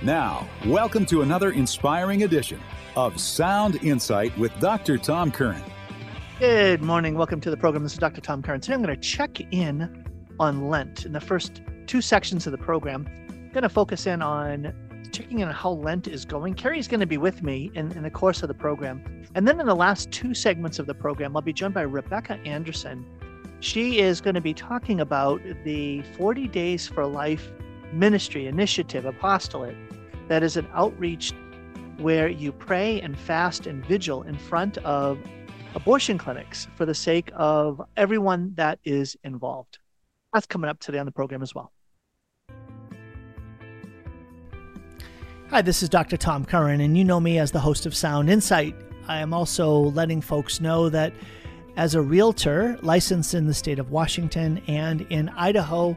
Now, welcome to another inspiring edition of Sound Insight with Dr. Tom Curran. Good morning. Welcome to the program. This is Dr. Tom Curran. Today I'm going to check in on Lent. In the first two sections of the program, I'm going to focus in on checking in on how Lent is going. Kari's going to be with me in, in the course of the program. And then in the last two segments of the program, I'll be joined by Rebecca Anderson. She is going to be talking about the 40 Days for Life ministry, initiative, apostolate that is an outreach where you pray and fast and vigil in front of abortion clinics for the sake of everyone that is involved. That's coming up today on the program as well. Hi, this is Dr. Tom Curran, and you know me as the host of Sound Insight. I am also letting folks know that as a realtor licensed in the state of Washington and in Idaho,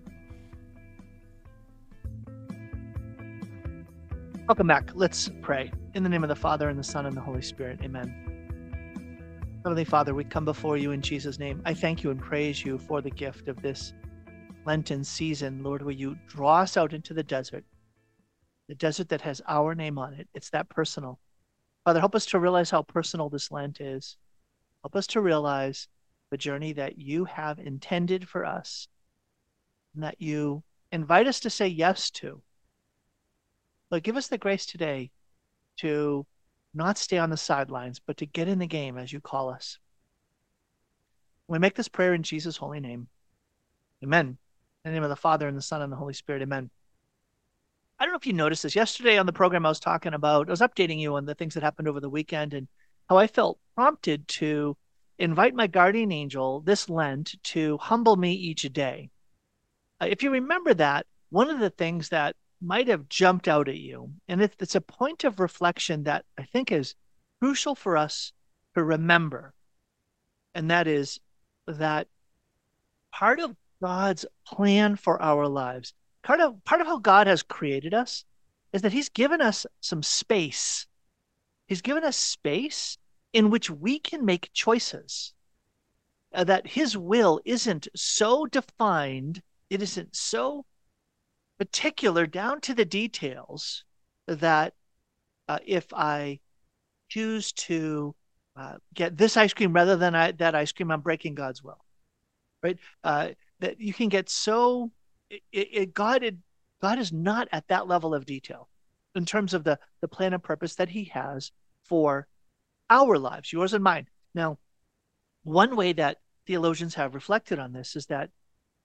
Welcome back. Let's pray. In the name of the Father, and the Son, and the Holy Spirit. Amen. Heavenly Father, we come before you in Jesus' name. I thank you and praise you for the gift of this Lenten season. Lord, will you draw us out into the desert, the desert that has our name on it? It's that personal. Father, help us to realize how personal this Lent is. Help us to realize the journey that you have intended for us and that you invite us to say yes to. Lord, give us the grace today to not stay on the sidelines, but to get in the game as you call us. We make this prayer in Jesus' holy name. Amen. In the name of the Father, and the Son, and the Holy Spirit. Amen. I don't know if you noticed this. Yesterday on the program, I was talking about, I was updating you on the things that happened over the weekend and how I felt prompted to invite my guardian angel this Lent to humble me each day. Uh, if you remember that, one of the things that might have jumped out at you. And it's, a point of reflection that I think is crucial for us to remember. And that is that part of God's plan for our lives, part of part of how God has created us is that he's given us some space. He's given us space in which we can make choices. Uh, that his will isn't so defined, it isn't so particular down to the details that uh, if I choose to uh, get this ice cream rather than I, that ice cream, I'm breaking God's will, right? Uh, that you can get so it, it, God it, God is not at that level of detail in terms of the the plan and purpose that He has for our lives, yours and mine. Now, one way that theologians have reflected on this is that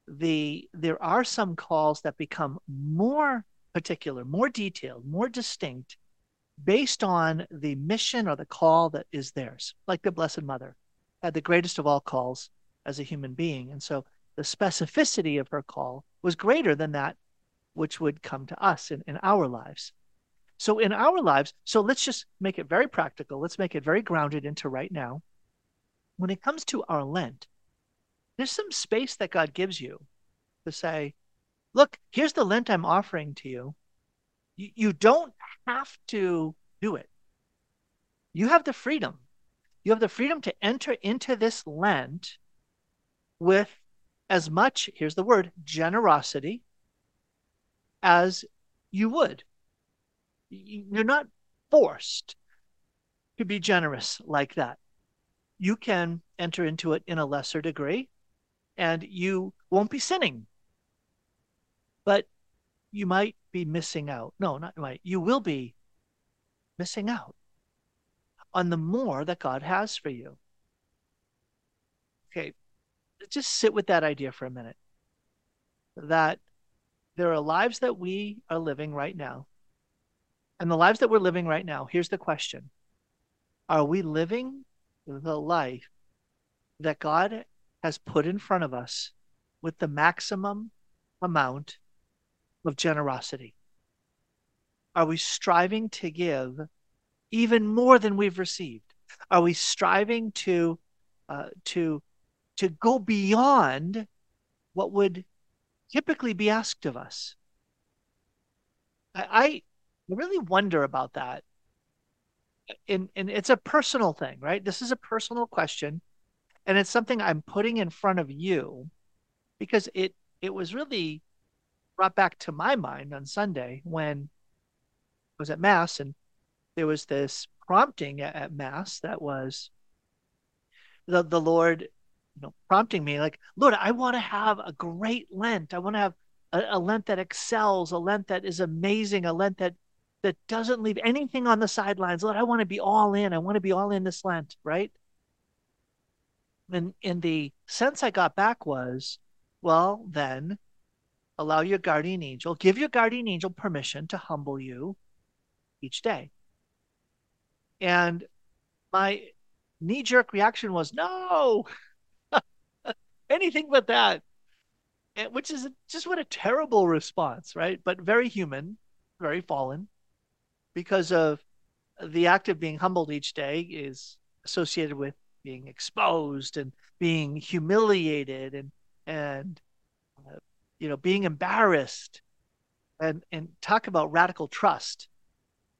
the there are some calls that become more particular, more detailed, more distinct based on the mission or the call that is theirs. Like the Blessed Mother had the greatest of all calls as a human being. And so the specificity of her call was greater than that which would come to us in, in our lives. So in our lives, so let's just make it very practical. Let's make it very grounded into right now. When it comes to our Lent, there's some space that God gives you to say, look, here's the Lent I'm offering to you. You, you don't have to do it. You have the freedom. You have the freedom to enter into this Lent with as much, here's the word, generosity as you would. You're not forced to be generous like that. You can enter into it in a lesser degree and you won't be sinning. But you might be missing out. No, not might. You will be missing out on the more that God has for you. Okay, just sit with that idea for a minute. That there are lives that we are living right now. And the lives that we're living right now, here's the question Are we living the life that God has put in front of us with the maximum amount of generosity? Are we striving to give even more than we've received? Are we striving to uh, to to go beyond what would typically be asked of us? I, I really wonder about that. And, and it's a personal thing, right? This is a personal question. And it's something I'm putting in front of you because it it was really brought back to my mind on Sunday when I was at Mass and there was this prompting at, at Mass that was the the Lord, you know, prompting me like, Lord, I want to have a great Lent. I want to have a, a Lent that excels, a Lent that is amazing, a Lent that that doesn't leave anything on the sidelines. Lord, I want to be all in. I want to be all in this Lent, right? And in the sense I got back was, well, then allow your guardian angel, give your guardian angel permission to humble you each day. And my knee jerk reaction was, no, anything but that. And, which is just what a terrible response, right? But very human, very fallen, because of the act of being humbled each day is associated with being exposed and being humiliated and and uh, you know being embarrassed and and talk about radical trust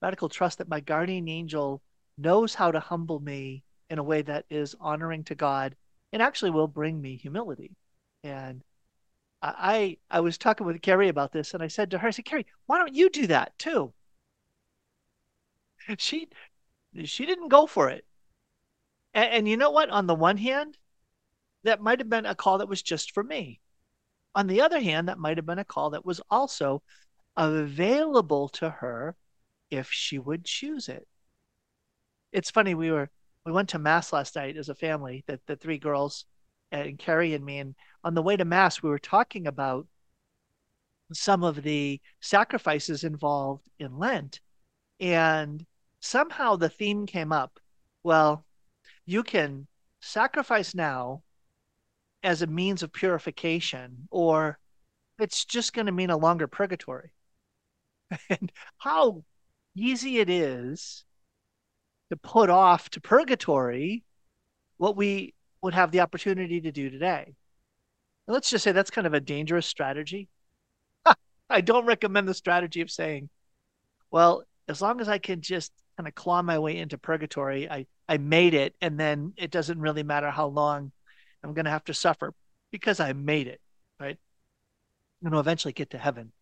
radical trust that my guardian angel knows how to humble me in a way that is honoring to God and actually will bring me humility. And I I was talking with Kari about this and I said to her, I said, Kari, why don't you do that too? She she didn't go for it. And, and you know what? On the one hand, that might have been a call that was just for me. On the other hand, that might have been a call that was also available to her if she would choose it. It's funny, we were we went to mass last night as a family, the, the three girls uh, and Kari and me. And on the way to mass, we were talking about some of the sacrifices involved in Lent. And somehow the theme came up well, you can sacrifice now as a means of purification, or it's just going to mean a longer purgatory. and how easy it is to put off to purgatory what we would have the opportunity to do today. And let's just say that's kind of a dangerous strategy. I don't recommend the strategy of saying, well, as long as I can just kind of claw my way into purgatory, I, I made it, and then it doesn't really matter how long I'm going to have to suffer because I made it, right? I'm going to eventually get to heaven.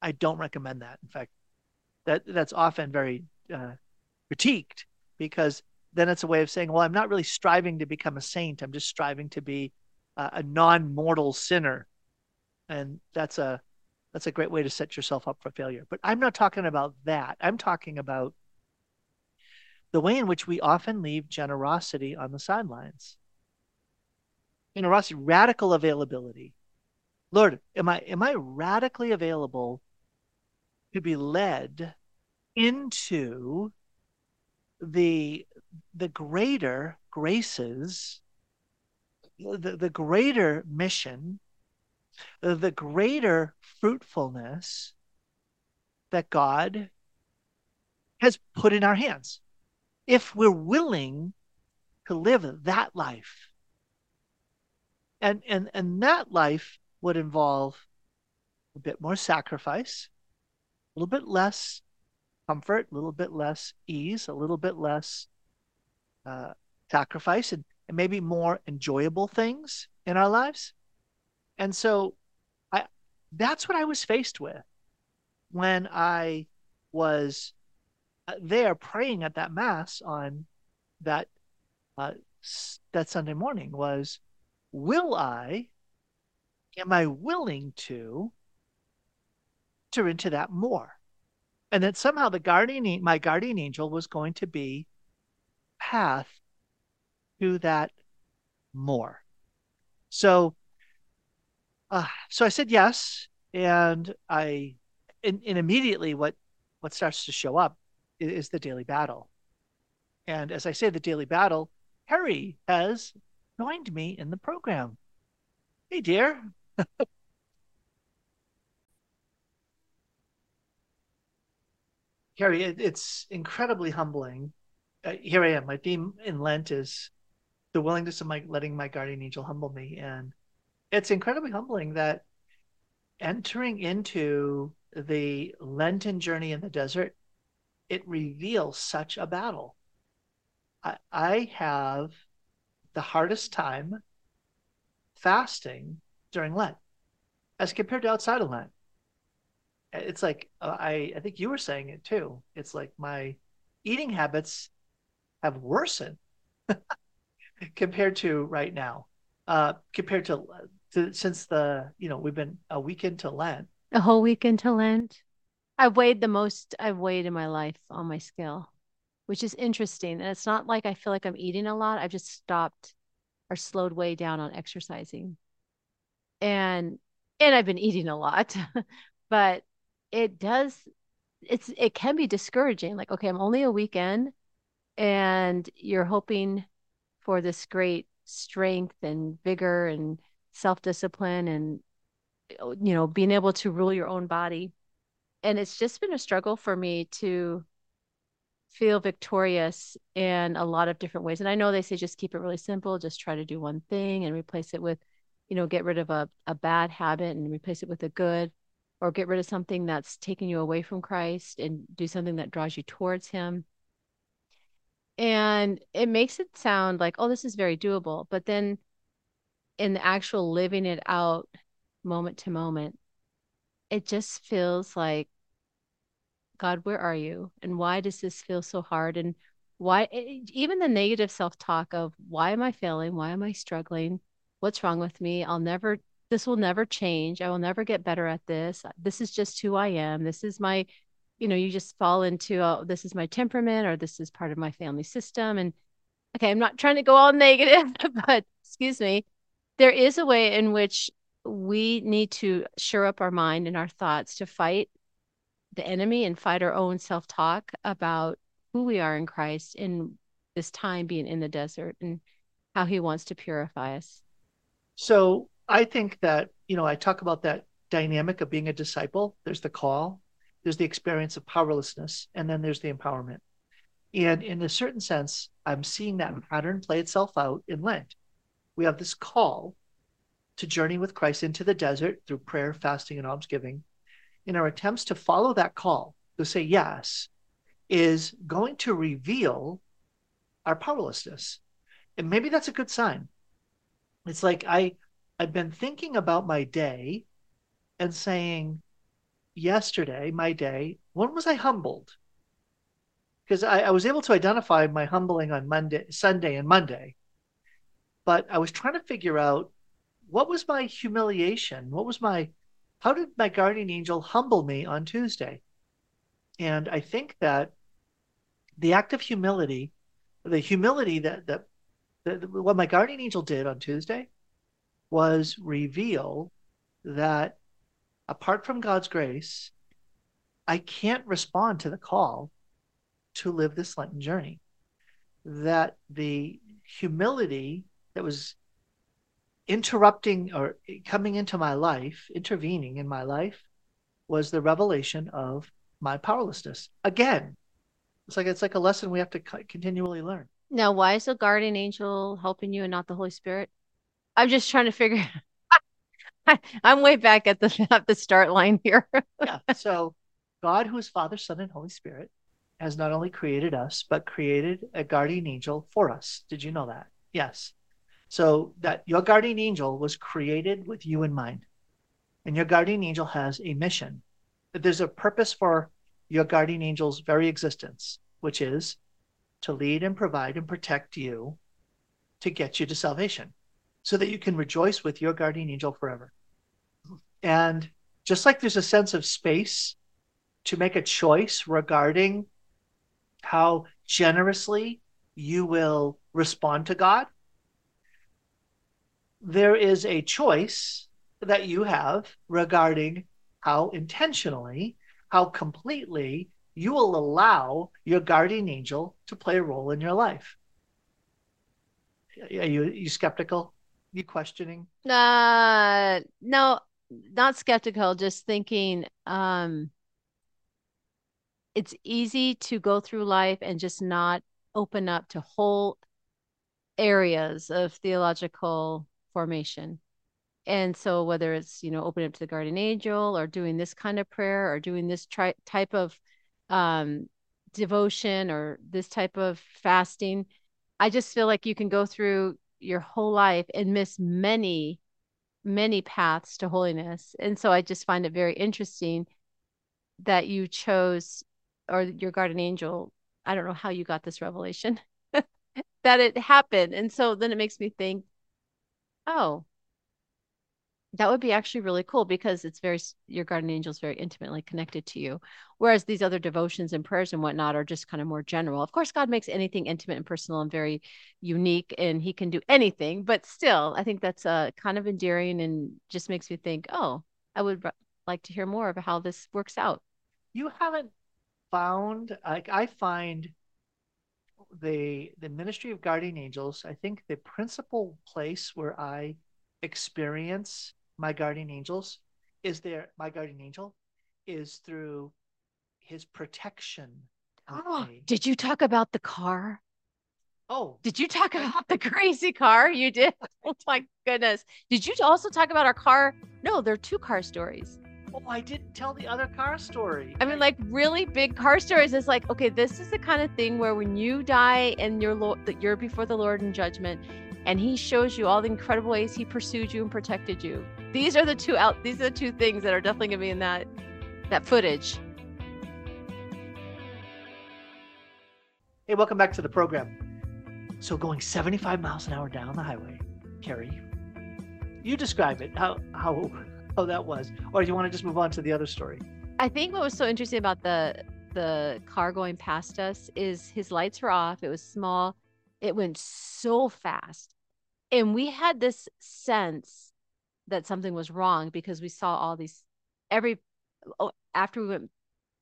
I don't recommend that. In fact, that that's often very uh, critiqued because then it's a way of saying, well, I'm not really striving to become a saint. I'm just striving to be uh, a non-mortal sinner, and that's a that's a great way to set yourself up for failure. But I'm not talking about that. I'm talking about the way in which we often leave generosity on the sidelines. Generosity, radical availability. Lord, am I am I radically available to be led into the the greater graces the, the greater mission the greater fruitfulness that god has put in our hands if we're willing to live that life and and and that life would involve a bit more sacrifice a little bit less comfort, a little bit less ease, a little bit less uh, sacrifice, and, and maybe more enjoyable things in our lives. And so, I that's what I was faced with when I was there praying at that mass on that uh, that Sunday morning was, will I? Am I willing to enter into that more? and that somehow the guardian my guardian angel was going to be path to that more so uh, so i said yes and i and, and immediately what what starts to show up is, the daily battle. And as i say the daily battle Kari has joined me in the program. Hey dear. Kari, it, it's incredibly humbling. Uh, here I am. My theme in Lent is the willingness of my letting my guardian angel humble me, and it's incredibly humbling that entering into the Lenten journey in the desert, it reveals such a battle. I, I have the hardest time fasting during Lent as compared to outside of Lent. It's like uh, I I think you were saying it too. It's like my eating habits have worsened compared to right now. Uh, compared to, to since the you know we've been a week into Lent. A whole week into Lent. I've weighed the most I've weighed in my life on my scale, which is interesting. And it's not like I feel like I'm eating a lot. I've just stopped or slowed way down on exercising. And and I've been eating a lot. but it does it's it can be discouraging. Like, okay, I'm only a weekend and you're hoping for this great strength and vigor and self-discipline and you know being able to rule your own body and it's just been a struggle for me to feel victorious in a lot of different ways and i know they say just keep it really simple just try to do one thing and replace it with you know get rid of a, a bad habit and replace it with a good or get rid of something that's taking you away from christ and do something that draws you towards him. And it makes it sound like oh this is very doable but then in the actual living it out moment to moment it just feels like god where are you? And why does this feel so hard? And why even the negative self-talk of why am i failing? Why am i struggling? What's wrong with me? I'll never this will never change. I will never get better at this. This is just who i am. This is my you know you just fall into oh this is my temperament or this is part of my family system. And okay i'm not trying to go all negative but excuse me there is a way in which we need to shore up our mind and our thoughts to fight the enemy and fight our own self-talk about who we are in Christ in this time being in the desert and how he wants to purify us. So I think that, you know, I talk about that dynamic of being a disciple. There's the call, there's the experience of powerlessness, and then there's the empowerment. And in a certain sense, I'm seeing that mm-hmm. pattern play itself out in Lent. We have this call to journey with Christ into the desert through prayer, fasting, and almsgiving. In our attempts to follow that call, to say yes, is going to reveal our powerlessness. And maybe that's a good sign. It's like I I've been thinking about my day and saying, yesterday, my day, when was I humbled? Because I, I was able to identify my humbling on Monday, Sunday, and Monday. But I was trying to figure out what was my humiliation? What was my, how did my guardian angel humble me on Tuesday? And I think that the act of humility, the humility that, that, that what my guardian angel did on Tuesday was reveal that apart from God's grace, I can't respond to the call to live this Lenten journey. That the humility that was interrupting or coming into my life, intervening in my life, was the revelation of my powerlessness. Again, it's like it's like a lesson we have to continually learn. Now, why is the guardian angel helping you and not the Holy Spirit? I'm just trying to figure I'm way back at the at the start line here. yeah. So God, who is Father, Son, and Holy Spirit, has not only created us, but created a guardian angel for us. Did you know that? Yes. So that your guardian angel was created with you in mind. And your guardian angel has a mission. That There's a purpose for your guardian angel's very existence, which is to lead and provide and protect you to get you to salvation so that you can rejoice with your guardian angel forever. And just like there's a sense of space to make a choice regarding how generously you will respond to God, there is a choice that you have regarding how intentionally, how completely you will allow your guardian angel to play a role in your life. Are you, are you skeptical? you questioning? Uh no, not skeptical, just thinking um it's easy to go through life and just not open up to whole areas of theological formation. And so whether it's, you know, opening up to the guardian angel or doing this kind of prayer or doing this tri- type of um, devotion or this type of fasting, I just feel like you can go through your whole life and miss many, many paths to holiness. And so I just find it very interesting that you chose or your guardian angel. I don't know how you got this revelation that it happened. And so then it makes me think, oh, that would be actually really cool because it's very your guardian angel is very intimately connected to you whereas these other devotions and prayers and whatnot are just kind of more general. Of course god makes anything intimate and personal and very unique and he can do anything but still i think that's uh, kind of endearing and just makes me think oh i would like to hear more of how this works out. You haven't found like i find the the ministry of guardian angels i think the principal place where i experience my guardian angels is there my guardian angel is through his protection oh, did you talk about the car? Oh. Did you talk about the crazy car? You did? Oh my goodness. Did you also talk about our car? No there are two car stories Oh, I didn't tell the other car story. I mean, like really big car stories. It's like, okay, this is the kind of thing where when you die and you're lo- that you're before the Lord in judgment, and He shows you all the incredible ways He pursued you and protected you these are the two out these are the two things that are definitely gonna be in that that footage hey welcome back to the program so going 75 miles an hour down the highway Kari you describe it how how how that was. Or do you want to just move on to the other story? I think what was so interesting about the the car going past us is his lights were off it was small it went so fast. And we had this sense that something was wrong because we saw all these every oh, after we went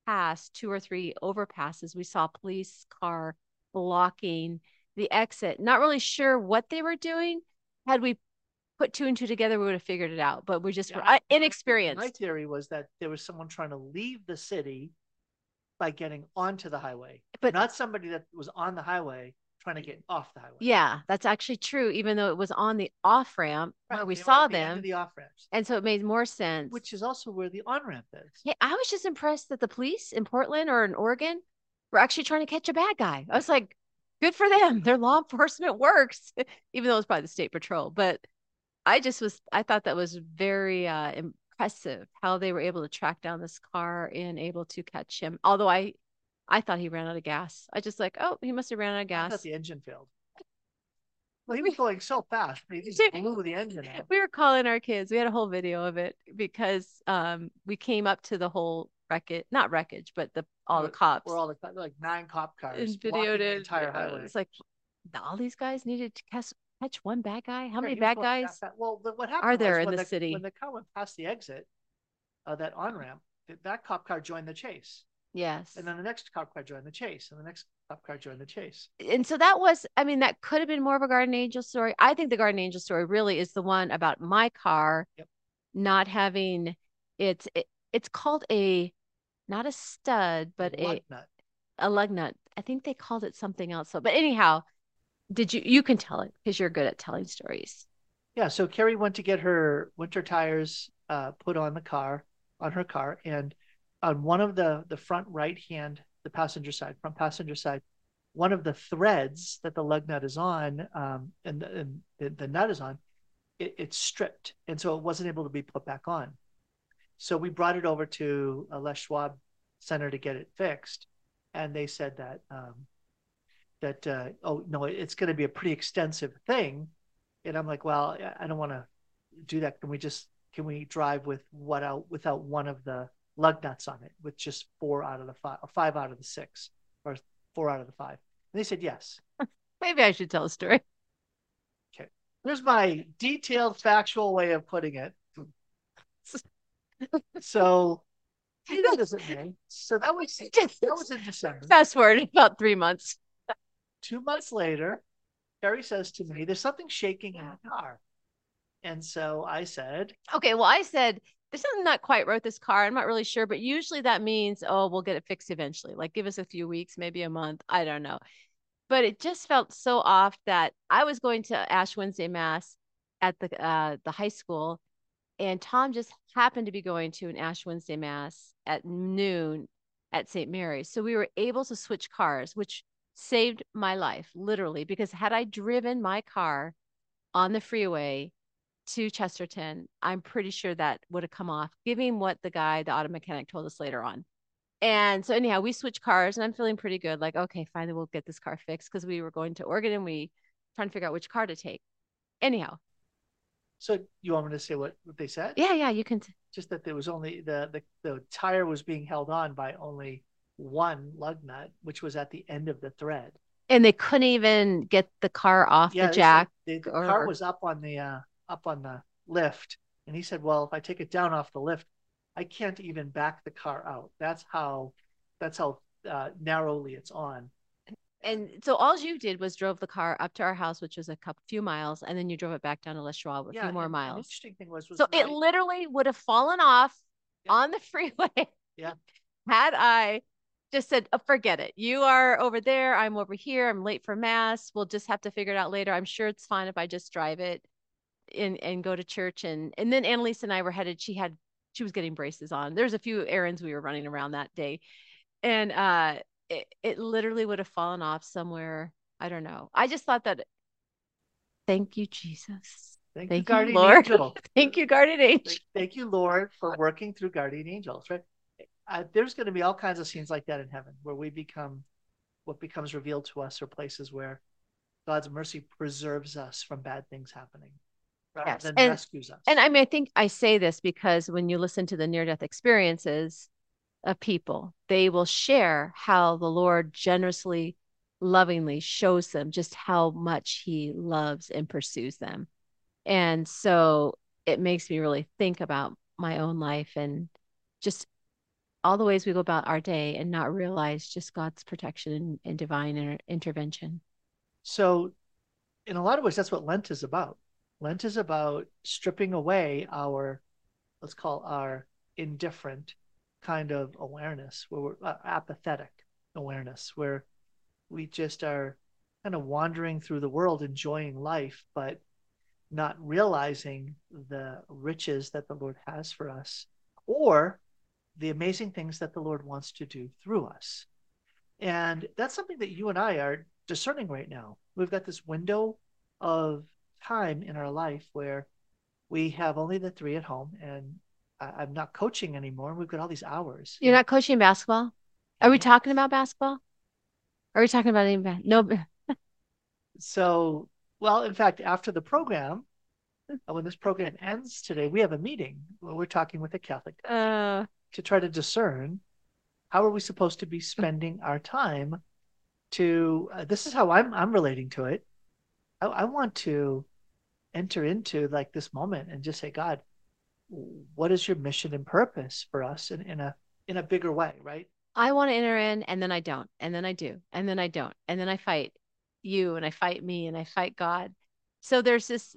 past two or three overpasses we saw police car blocking the exit not really sure what they were doing. Had we put two and two together we would have figured it out but we're just yeah, were inexperienced my theory was that there was someone trying to leave the city by getting onto the highway but not somebody that was on the highway trying to get off the highway. Yeah, that's actually true. Even though it was on the off ramp right, where we saw them, the off ramps, and so it made more sense. Which is also where the on ramp is. Yeah, I was just impressed that the police in Portland or in Oregon were actually trying to catch a bad guy. I was like, good for them. Their law enforcement works, even though it's was by the state patrol. But I just was, I thought that was very uh, impressive how they were able to track down this car and able to catch him. Although I I thought he ran out of gas. I just like, oh, he must have ran out of gas. I thought the engine failed. Well, he was going so fast. He just blew the engine out. We were calling our kids. We had a whole video of it because um, we came up to the whole wreckage, not wreckage, but the all the cops. We're all the like nine cop cars. And videoed it. entire highway. It's like all these guys needed to catch catch one bad guy. How many bad guys? Well, what happened are there in the, the, city? When the car went past the exit, uh, that on ramp, that cop car joined the chase. Yes. And then the next cop car joined the chase, and the next cop car joined the chase. And so that was, I mean, that could have been more of a guardian angel story. I think the guardian angel story really is the one about my car yep. not having it's it, it's called a not a stud, but a lug nut. a lug nut. I think they called it something else. So, but anyhow, did you you can tell it because you're good at telling stories. Yeah. So Kari went to get her winter tires uh, put on the car on her car, and on one of the the front right hand, the passenger side, front passenger side, one of the threads that the lug nut is on, um, and, and the, the, nut is on, it, it's stripped, and so it wasn't able to be put back on. So we brought it over to a Les Schwab Center to get it fixed, and they said that um, that uh, oh no, it's going to be a pretty extensive thing, and I'm like, well, I don't want to do that. Can we just can we drive with what out without one of the lug nuts on it with just four out of the five, or five out of the six, or four out of the five. And they said yes. Maybe I should tell a story. Okay. Here's my detailed, factual way of putting it. so that doesn't mean. So that was that was in December. Fast forward about three months. Two months later, Kari says to me, "There's something shaking in the car," and so I said, "Okay." Well, I said there's something not quite wrote this car. I'm not really sure, but usually that means, oh, we'll get it fixed eventually. Like give us a few weeks, maybe a month. I don't know. but it just felt so off that I was going to Ash Wednesday Mass at the uh, the high school, and Tom just happened to be going to an Ash Wednesday Mass at noon at St. Mary's. So we were able to switch cars, which saved my life literally because had I driven my car on the freeway to Chesterton, I'm pretty sure that would have come off, given what the guy, the auto mechanic, told us later on. And so anyhow, we switched cars and I'm feeling pretty good. Like, okay, finally we'll get this car fixed because we were going to Oregon and we trying to figure out which car to take. Anyhow. So you want me to say what, what they said? Yeah, yeah, you can. T- Just that there was only the, the the tire was being held on by only one lug nut, which was at the end of the thread. And they couldn't even get the car off Yeah, the jack. The, the or- car was up on the uh, up on the lift, and he said, "Well, if I take it down off the lift, I can't even back the car out. That's how that's how uh, narrowly it's on." And so all you did was drove the car up to our house, which was a couple few miles, and then you drove it back down to Les Schwab, a few more miles. interesting thing was, was So when it literally would have fallen off Yeah. on the freeway. Yeah. Had I just said, oh, forget it. You are over there. I'm over here. I'm late for mass. We'll just have to figure it out later. I'm sure it's fine if I just drive it and and go to church. And and then Annalise and I were headed. She had she was getting braces on. There's a few errands we were running around that day. And uh it, it literally would have fallen off somewhere. I don't know. I just thought that thank you, Jesus. thank, Thank you, guardian Lord. angel. Thank you, guardian angel. Thank, thank you, Lord, for working through guardian angels. Right? Uh, there's going to be all kinds of scenes like that in heaven, where we become what becomes revealed to us, or places where God's mercy preserves us from bad things happening, rather Yes, than and- rescues us. And I mean, I think I say this because when you listen to the near death experiences of people, they will share how the Lord generously, lovingly shows them just how much He loves and pursues them. And so it makes me really think about my own life and just all the ways we go about our day and not realize just God's protection and, and divine inter- intervention. So, in a lot of ways, that's what Lent is about. Lent is about stripping away our, let's call our indifferent kind of awareness, where we're uh, apathetic awareness, where we just are kind of wandering through the world, enjoying life, but not realizing the riches that the Lord has for us or the amazing things that the Lord wants to do through us. And that's something that you and I are discerning right now. We've got this window of time in our life where we have only the three at home and I- I'm not coaching anymore. And We've got all these hours. You're not coaching basketball? Are we talking about basketball? Are we talking about any ba- no? So, well, in fact, after the program, uh, when this program ends today, we have a meeting where we're talking with a Catholic Uh, to try to discern how are we supposed to be spending our time to uh, this is how I'm I'm relating to it. I, I want to enter into like this moment and just say, God, what is your mission and purpose for us in, in a in a bigger way, right? I want to enter in, and then I don't, and then I do, and then I don't, and then I fight you, and I fight me, and I fight God. So there's this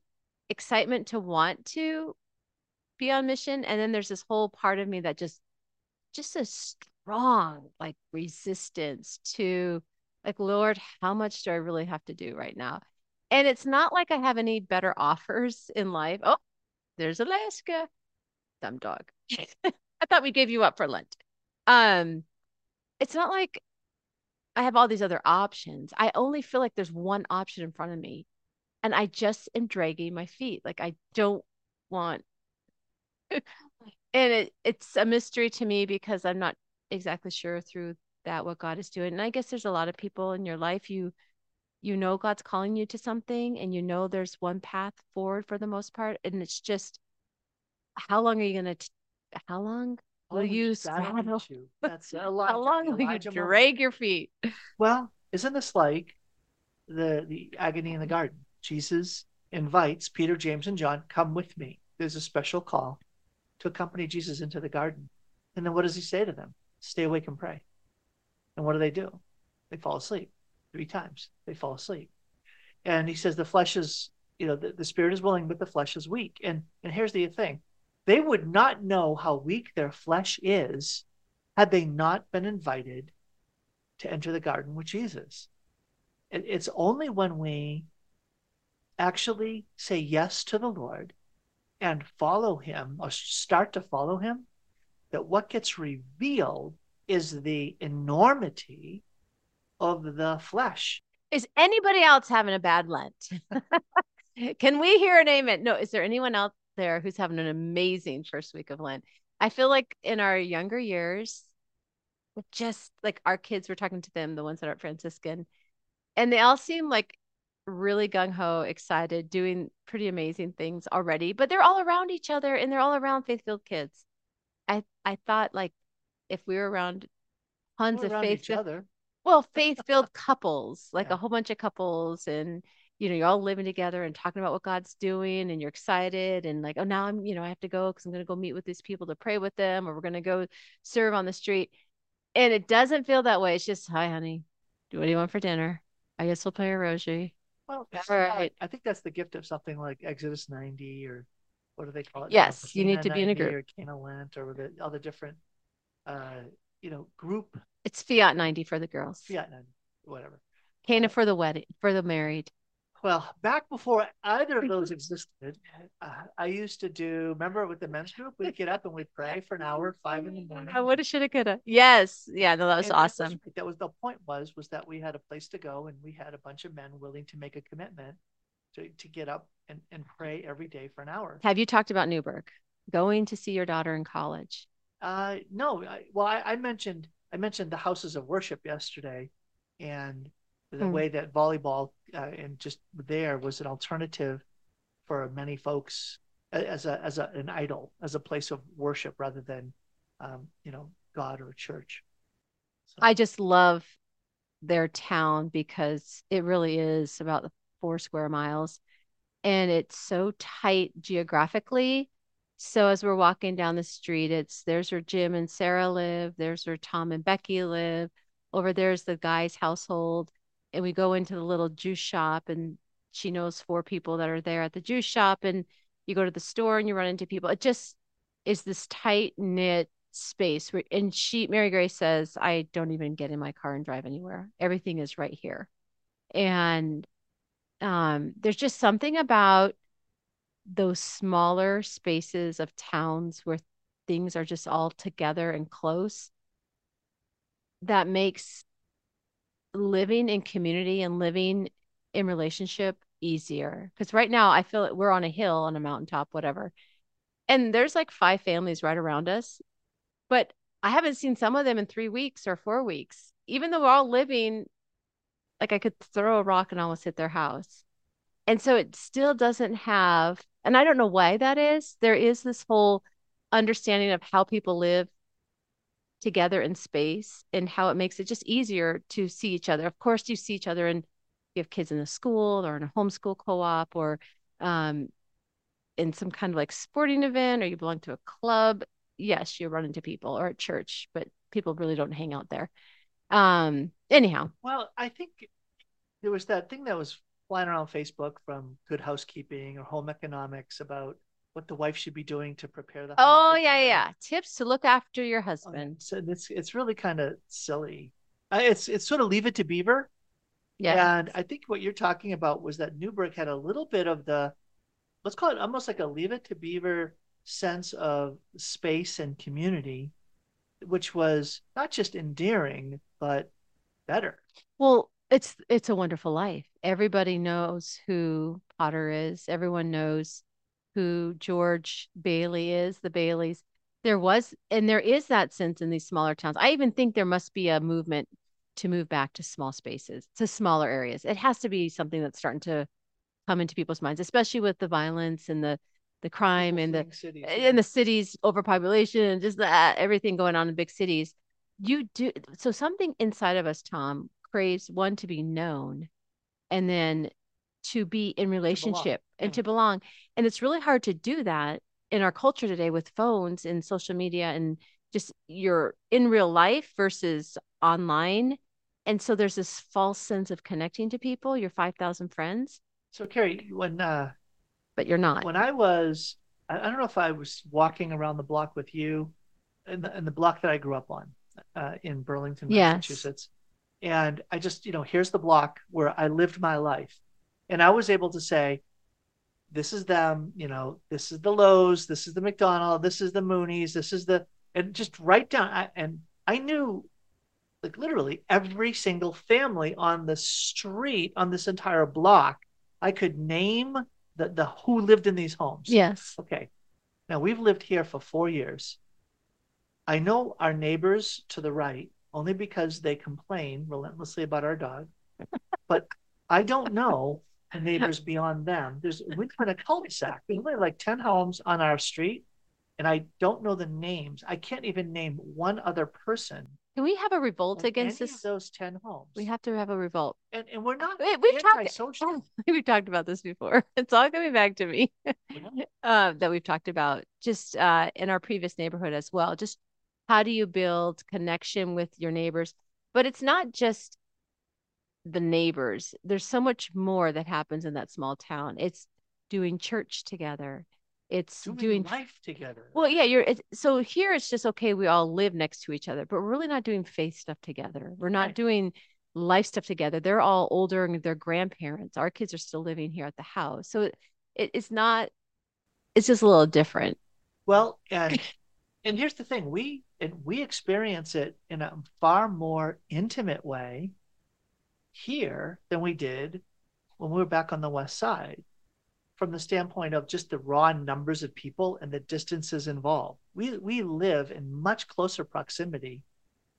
excitement to want to be on mission, and then there's this whole part of me that just, just a strong like resistance to, like, Lord, how much do I really have to do right now? And it's not like I have any better offers in life. Oh, there's Alaska, dumb dog. I thought we gave you up for Lent. Um, it's not like I have all these other options. I only feel like there's one option in front of me, and I just am dragging my feet. Like I don't want, and it it's a mystery to me because I'm not exactly sure through that what God is doing. And I guess there's a lot of people in your life you you know God's calling you to something, and you know there's one path forward for the most part, and it's just how long are you gonna? T- how long oh, will Oh, you straddle straddle? you. That's How long will you Elijah drag your feet? Well, isn't this like the the agony in the garden? Jesus invites Peter, James, and John, come with me. There's a special call to accompany Jesus into the garden. And then what does he say to them? Stay awake and pray. And what do they do? They fall asleep three times. They fall asleep. And he says the flesh is, you know, the, the spirit is willing, but the flesh is weak. And and here's the thing. They would not know how weak their flesh is had they not been invited to enter the garden with Jesus. It, it's only when we actually say yes to the Lord and follow him or start to follow him that what gets revealed is the enormity of the flesh. Is anybody else having a bad Lent? Can we hear an amen? No, is there anyone out there who's having an amazing first week of Lent? I feel like in our younger years, just like our kids, we're talking to them, the ones that aren't Franciscan, and they all seem like really gung ho, excited, doing pretty amazing things already, but they're all around each other and they're all around faith filled kids. I I thought like if we were around tons We're of faith other. well, faith filled couples, like Yeah. a whole bunch of couples, and you know, you're all living together and talking about what God's doing, and you're excited, and like, oh, now I'm, you know, I have to go because I'm going to go meet with these people to pray with them, or we're going to go serve on the street. And it doesn't feel that way. It's just, hi, honey, do what do you want for dinner? I guess we'll play a rosary. Well, All right. I think that's the gift of something like Exodus 90 or what do they call it? now? Yes, you need to be in a group. Or Cana Lent or the other different, uh, you know, group It's Fiat 90 for the girls, fiat 90, whatever. Cana for the wedding, for the married. Well, back before either of those existed, uh, I used to do. Remember with the men's group, we'd get up and we'd pray for an hour, five in the morning. I woulda, shoulda, coulda. Yes, yeah, no, that was And that awesome. That was the point. Was was that we had a place to go, and we had a bunch of men willing to make a commitment to to get up and and pray every day for an hour. Have you talked about Newburgh? Going to see your daughter in college. Uh, no, I, well, I, I mentioned I mentioned the houses of worship yesterday, and the Hmm. way that volleyball uh, and just there was an alternative for many folks as a as a, an idol, as a place of worship rather than, um, you know, God or church. So, I just love their town because it really is about the four square miles and it's so tight geographically. So as we're walking down the street, it's there's where Jim and Sarah live, there's where Tom and Becky live, over there's the guy's household. And we go into the little juice shop and she knows four people that are there at the juice shop and you go to the store and you run into people. It just is this tight knit space where and she Mary Grace says, I don't even get in my car and drive anywhere. Everything is right here. And um there's just something about those smaller spaces of towns where things are just all together and close that makes living in community and living in relationship easier. Because right now I feel like we're on a hill on a mountaintop, whatever. And there's like five families right around us. But I haven't seen some of them in three weeks or four weeks, even though we're all living like I could throw a rock and almost hit their house. And so it still doesn't have, and I don't know why that is. There is this whole understanding of how people live together in space and how it makes it just easier to see each other. Of course, you see each other and you have kids in a school or in a homeschool co-op or um, in some kind of like sporting event or you belong to a club. Yes, you run into people or at church, but people really don't hang out there. Um, anyhow, well, I think there was that thing that was flying around Facebook from Good Housekeeping or Home Economics about what the wife should be doing to prepare the. oh yeah, yeah. Tips to look after your Oh, husband. So it's it's really kind of silly. Uh, It's it's sort of leave it to Beaver. Yeah. And I think what you're talking about was that Newburgh had a little bit of the, let's call it almost like a leave it to Beaver sense of space and community, which was not just endearing, but better. Well, it's it's a wonderful life. Everybody knows who Potter is. Everyone knows who George Bailey is, the Baileys. There was and there is that sense in these smaller towns. I even think there must be a movement to move back to small spaces, to smaller areas. It has to be something that's starting to come into people's minds, especially with the violence and the the crime People and the cities. in the cities overpopulation and just that everything going on in big cities you do so something inside of us tom craves one to be known and then to be in relationship and yeah. to belong and it's really hard to do that in our culture today with phones and social media and just you're in real life versus online and so there's this false sense of connecting to people your 5000 friends So Kari, when uh, but you're not when I was, I, don't know if I was walking around the block with you, in the, in the block that I grew up on, uh, in Burlington, Yes. Massachusetts, And I just, you know, here's the block where I lived my life. And I was able to say, this is them, you know, this is the Lowe's, this is the McDonald, this is the Mooney's, this is the, and just write down. I, and I knew like literally every single family on the street on this entire block. I could name the, the who lived in these homes. Yes. Okay. Now we've lived here for four years. I know our neighbors to the right only because they complain relentlessly about our dog, but I don't know neighbors beyond them. There's we live in a cul-de-sac. There's only like 10 homes on our street, and I don't know the names. I can't even name one other person. Can we have a revolt against this? those 10 homes. We have to have a revolt. and, and we're not Wait, we've talked- antisocial. we've talked about this before. It's all coming back to me. We're uh, that we've talked about just uh, in our previous neighborhood as well. Just how do you build connection with your neighbors? But it's not just the neighbors. There's so much more that happens in that small town. It's doing church together. It's doing, doing life together. well, yeah, you're it's, so here it's just okay, we all live next to each other, but we're really not doing faith stuff together. We're not Right. doing life stuff together. They're all older and they're grandparents. Our kids are still living here at the house. So it, it it's not it's just a little different. Well, and and here's the thing: we and we experience it in a far more intimate way here than we did when we were back on the west side. From the standpoint of just the raw numbers of people and the distances involved, we we live in much closer proximity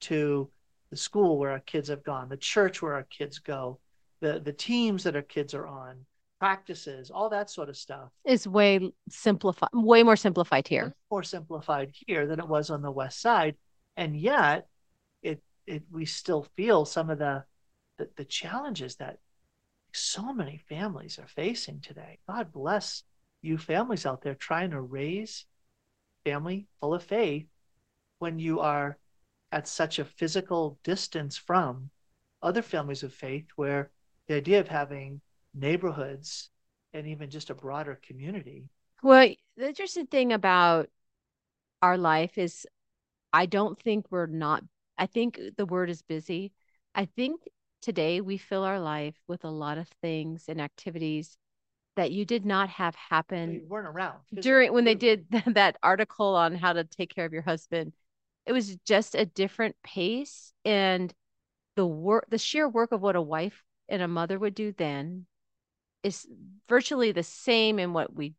to the school where our kids have gone, the church where our kids go, the the teams that our kids are on, practices, all that sort of stuff. Is way simplified, way more simplified here. more simplified here than it was on the west side and yet it it we still feel some of the the, the challenges that so many families are facing today god bless you families out there trying to raise family full of faith when you are at such a physical distance from other families of faith where the idea of having neighborhoods and even just a broader community Well, the interesting thing about our life is I don't think we're not, I think the word is busy. I think today we fill our life with a lot of things and activities that you did not have happen. happen weren't around during when they did that article on how to take care of your husband. It was just a different pace and the work, the sheer work of what a wife and a mother would do then is virtually the same in what we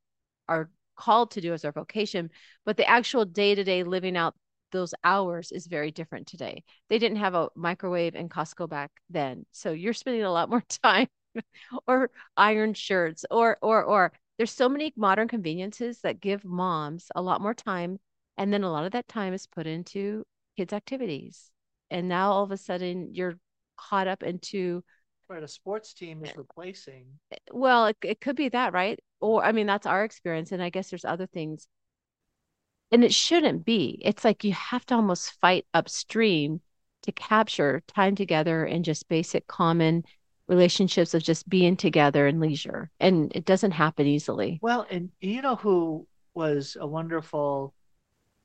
are called to do as our vocation, but the actual day to day living out those hours is very different today. They didn't have a microwave and Costco back then. So you're spending a lot more time or iron shirts or or or there's so many modern conveniences that give moms a lot more time and then a lot of that time is put into kids activities. And now all of a sudden you're caught up into Right, a sports team is eh, replacing. Eh, well, it, it could be that, right? Or, I mean, that's our experience. And I guess there's other things. And it shouldn't be. It's like you have to almost fight upstream to capture time together and just basic common relationships of just being together and leisure. And it doesn't happen easily. Well, and you know who was a wonderful,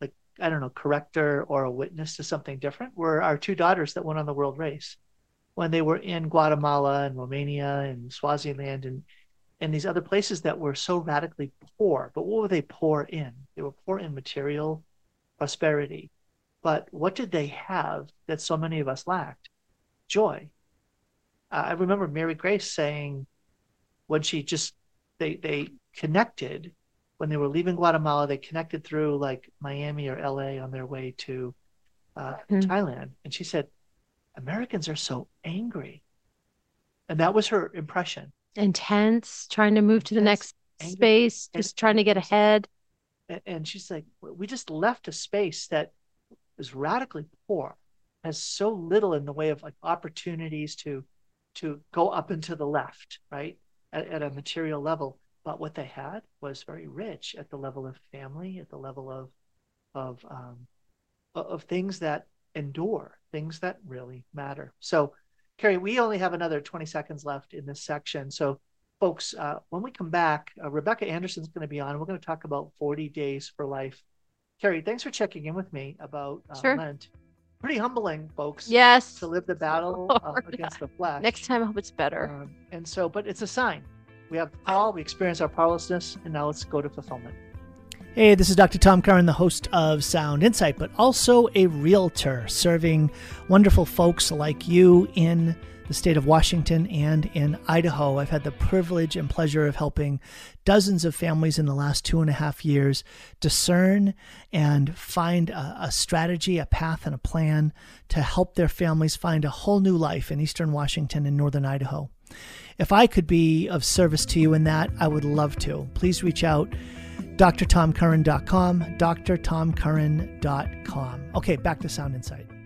like, I don't know, corrector or a witness to something different were our two daughters that went on the world race when they were in Guatemala and Romania and Swaziland and and these other places that were so radically poor. But what were they poor in? They were poor in material prosperity. But what did they have that so many of us lacked? Joy. Uh, I remember Mary Grace saying when she just they they connected when they were leaving Guatemala, they connected through like Miami or LA on their way to uh, Hmm. Thailand, and she said, "Americans are so angry," and that was her impression. Intense, trying to move to the next space, and- just trying to get ahead. And she's like, "We just left a space that is radically poor, has so little in the way of like opportunities to to go up and to the left, right, at, at a material level. But what they had was very rich at the level of family, at the level of of um, of things that endure, things that really matter. So, Kari, we only have another 20 seconds left in this section. So, folks, uh, when we come back, uh, Rebecca Anderson's going to be on. We're going to talk about 40 days for life. Kari, thanks for checking in with me about uh, Sure. Lent. pretty humbling, folks. Yes. To live the battle uh, Lord. against the flesh. Next time, I hope it's better. Um, and so, but it's a sign. We have call, we experience our powerlessness, and now let's go to fulfillment. Hey, this is Dr. Tom Curran, the host of Sound Insight, but also a realtor serving wonderful folks like you in the state of Washington and in Idaho. I've had the privilege and pleasure of helping dozens of families in the last two and a half years discern and find a, a strategy, a path, and a plan to help their families find a whole new life in eastern Washington and northern Idaho. If I could be of service to you in that, I would love to. Please reach out drtomcurran.com, drtomcurran.com. Okay, back to Sound Insight.